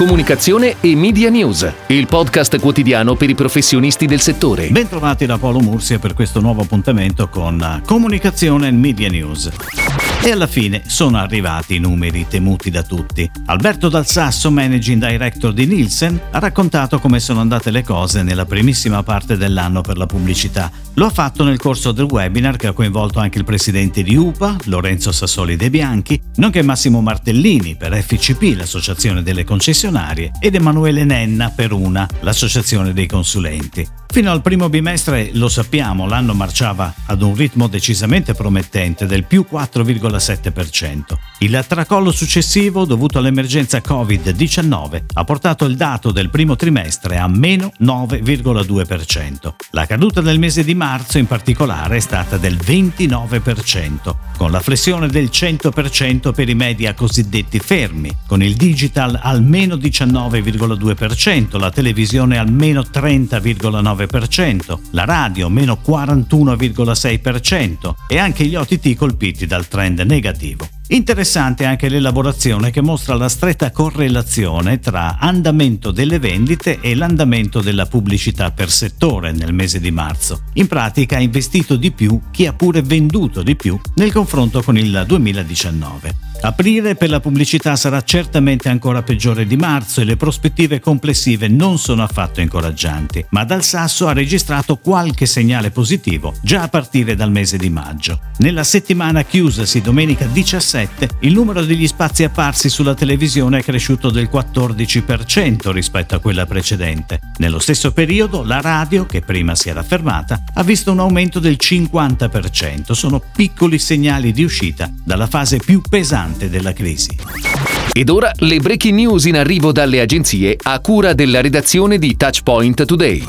Comunicazione e Media News, il podcast quotidiano per i professionisti del settore. Bentrovati da Paolo Mursia per questo nuovo appuntamento con Comunicazione e Media News. E alla fine sono arrivati i numeri temuti da tutti. Alberto Dal Sasso, managing director di Nielsen, ha raccontato come sono andate le cose nella primissima parte dell'anno per la pubblicità. Lo ha fatto nel corso del webinar che ha coinvolto anche il presidente di UPA, Lorenzo Sassoli De Bianchi, nonché Massimo Martellini per FCP, l'associazione delle concessionarie, ed Emanuele Nenna per UNA, l'associazione dei consulenti. Fino al primo bimestre, lo sappiamo, l'anno marciava ad un ritmo decisamente promettente del più 4,7%. Il tracollo successivo, dovuto all'emergenza Covid-19, ha portato il dato del primo trimestre a meno 9,2%. La caduta del mese di marzo in particolare è stata del 29%, con la flessione del 100% per i media cosiddetti fermi, con il digital al meno 19,2%, la televisione al meno 30,9%, 29%, la radio meno 41,6% e anche gli OTT colpiti dal trend negativo. Interessante anche l'elaborazione che mostra la stretta correlazione tra andamento delle vendite e l'andamento della pubblicità per settore nel mese di marzo. In pratica ha investito di più chi ha pure venduto di più nel confronto con il 2019. Aprile per la pubblicità sarà certamente ancora peggiore di marzo e le prospettive complessive non sono affatto incoraggianti, ma Dal Sasso ha registrato qualche segnale positivo già a partire dal mese di maggio. Nella settimana chiusasi domenica 17, il numero degli spazi apparsi sulla televisione è cresciuto del 14% rispetto a quella precedente. Nello stesso periodo la radio, che prima si era fermata, ha visto un aumento del 50%. Sono piccoli segnali di uscita dalla fase più pesante pesante della crisi. Ed ora le breaking news in arrivo dalle agenzie a cura della redazione di Touchpoint Today.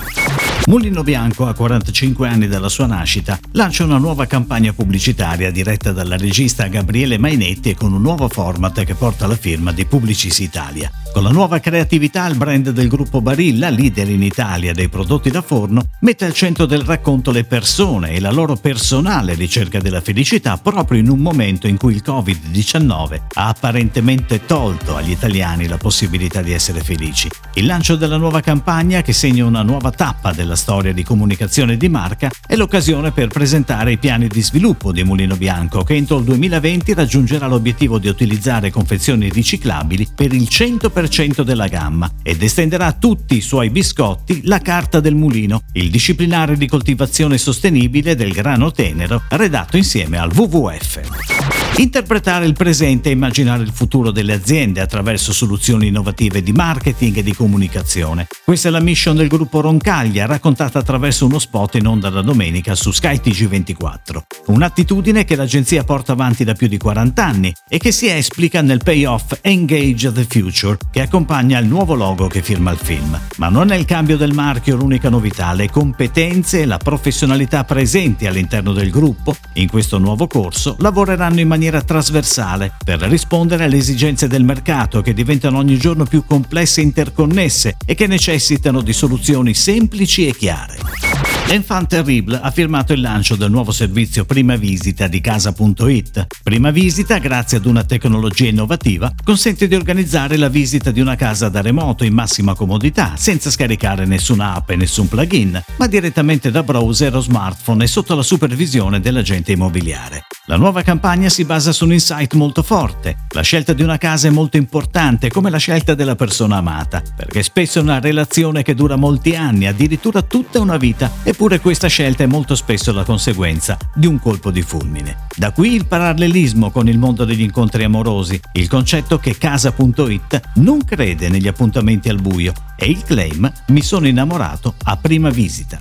Mulino Bianco, a 45 anni dalla sua nascita, lancia una nuova campagna pubblicitaria diretta dalla regista Gabriele Mainetti e con un nuovo format che porta la firma di Publicis Italia. Con la nuova creatività il brand del gruppo Barilla, leader in Italia dei prodotti da forno, mette al centro del racconto le persone e la loro personale ricerca della felicità proprio in un momento in cui il Covid-19 ha apparentemente tolto agli italiani la possibilità di essere felici. Il lancio della nuova campagna, che segna una nuova tappa della storia di comunicazione di marca, è l'occasione per presentare i piani di sviluppo di Mulino Bianco, che entro il 2020 raggiungerà l'obiettivo di utilizzare confezioni riciclabili per il 100% 10% della gamma ed estenderà a tutti i suoi biscotti la carta del mulino, il disciplinare di coltivazione sostenibile del grano tenero redatto insieme al WWF. Interpretare il presente e immaginare il futuro delle aziende attraverso soluzioni innovative di marketing e di comunicazione. Questa è la mission del gruppo Roncaglia, raccontata attraverso uno spot in onda da domenica su Sky TG24. Un'attitudine che l'agenzia porta avanti da più di 40 anni e che si esplica nel payoff Engage the Future, che accompagna il nuovo logo che firma il film. Ma non è il cambio del marchio l'unica novità, le competenze e la professionalità presenti all'interno del gruppo in questo nuovo corso lavoreranno in maniera maniera trasversale per rispondere alle esigenze del mercato che diventano ogni giorno più complesse e interconnesse e che necessitano di soluzioni semplici e chiare. L'Enfant Terrible ha firmato il lancio del nuovo servizio Prima Visita di Casa.it. Prima Visita, grazie ad una tecnologia innovativa, consente di organizzare la visita di una casa da remoto in massima comodità, senza scaricare nessuna app e nessun plugin, ma direttamente da browser o smartphone e sotto la supervisione dell'agente immobiliare. La nuova campagna si basa su un insight molto forte. La scelta di una casa è molto importante, come la scelta della persona amata, perché spesso è una relazione che dura molti anni, addirittura tutta una vita, eppure questa scelta è molto spesso la conseguenza di un colpo di fulmine. Da qui il parallelismo con il mondo degli incontri amorosi, il concetto che casa.it non crede negli appuntamenti al buio e il claim mi sono innamorato a prima visita.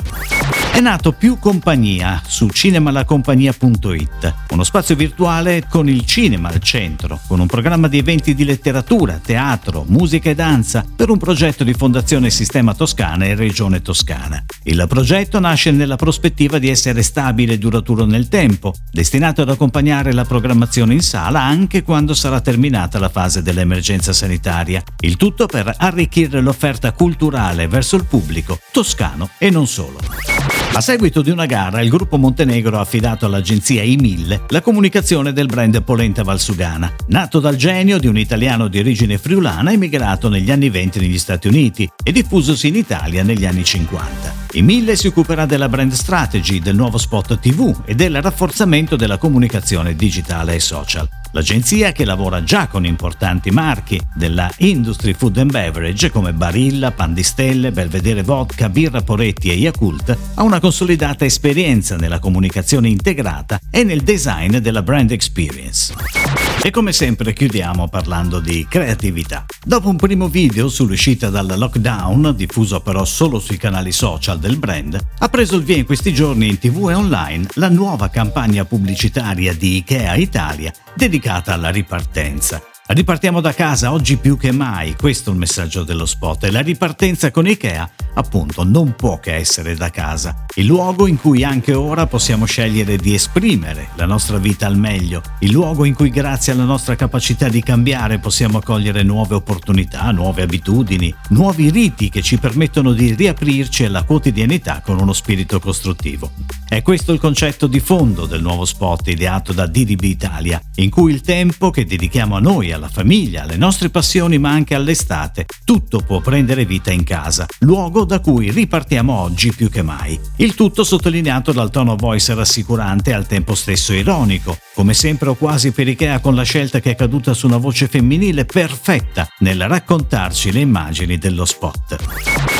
È nato Più Compagnia su cinemalacompagnia.it, uno spazio virtuale con il cinema al centro, con un programma di eventi di letteratura, teatro, musica e danza per un progetto di Fondazione Sistema Toscana e Regione Toscana. Il progetto nasce nella prospettiva di essere stabile e duraturo nel tempo, destinato ad accompagnare la programmazione in sala anche quando sarà terminata la fase dell'emergenza sanitaria. Il tutto per arricchire l'offerta culturale verso il pubblico toscano e non solo. A seguito di una gara, il gruppo Montenegro ha affidato all'agenzia I1000 la comunicazione del brand Polenta Valsugana, nato dal genio di un italiano di origine friulana emigrato negli anni 20 negli Stati Uniti e diffusosi in Italia negli anni 50. I1000 si occuperà della brand strategy, del nuovo spot TV e del rafforzamento della comunicazione digitale e social. L'agenzia, che lavora già con importanti marchi della industry food and beverage come Barilla, Pandistelle, Belvedere Vodka, Birra Poretti e Yakult, ha una consolidata esperienza nella comunicazione integrata e nel design della brand experience. E come sempre chiudiamo parlando di creatività. Dopo un primo video sull'uscita dal lockdown, diffuso però solo sui canali social del brand, ha preso il via in questi giorni in tv e online la nuova campagna pubblicitaria di IKEA Italia dedicata alla ripartenza. Ripartiamo da casa oggi più che mai, questo è il messaggio dello spot e la ripartenza con IKEA appunto non può che essere da casa, il luogo in cui anche ora possiamo scegliere di esprimere la nostra vita al meglio, il luogo in cui grazie alla nostra capacità di cambiare possiamo cogliere nuove opportunità, nuove abitudini, nuovi riti che ci permettono di riaprirci alla quotidianità con uno spirito costruttivo. È questo il concetto di fondo del nuovo spot ideato da DDB Italia, in cui il tempo che dedichiamo a noi, alla famiglia, alle nostre passioni ma anche all'estate, tutto può prendere vita in casa, luogo da cui ripartiamo oggi più che mai. Il tutto sottolineato dal tono voice rassicurante e al tempo stesso ironico, come sempre o quasi per Ikea con la scelta che è caduta su una voce femminile perfetta nel raccontarci le immagini dello spot.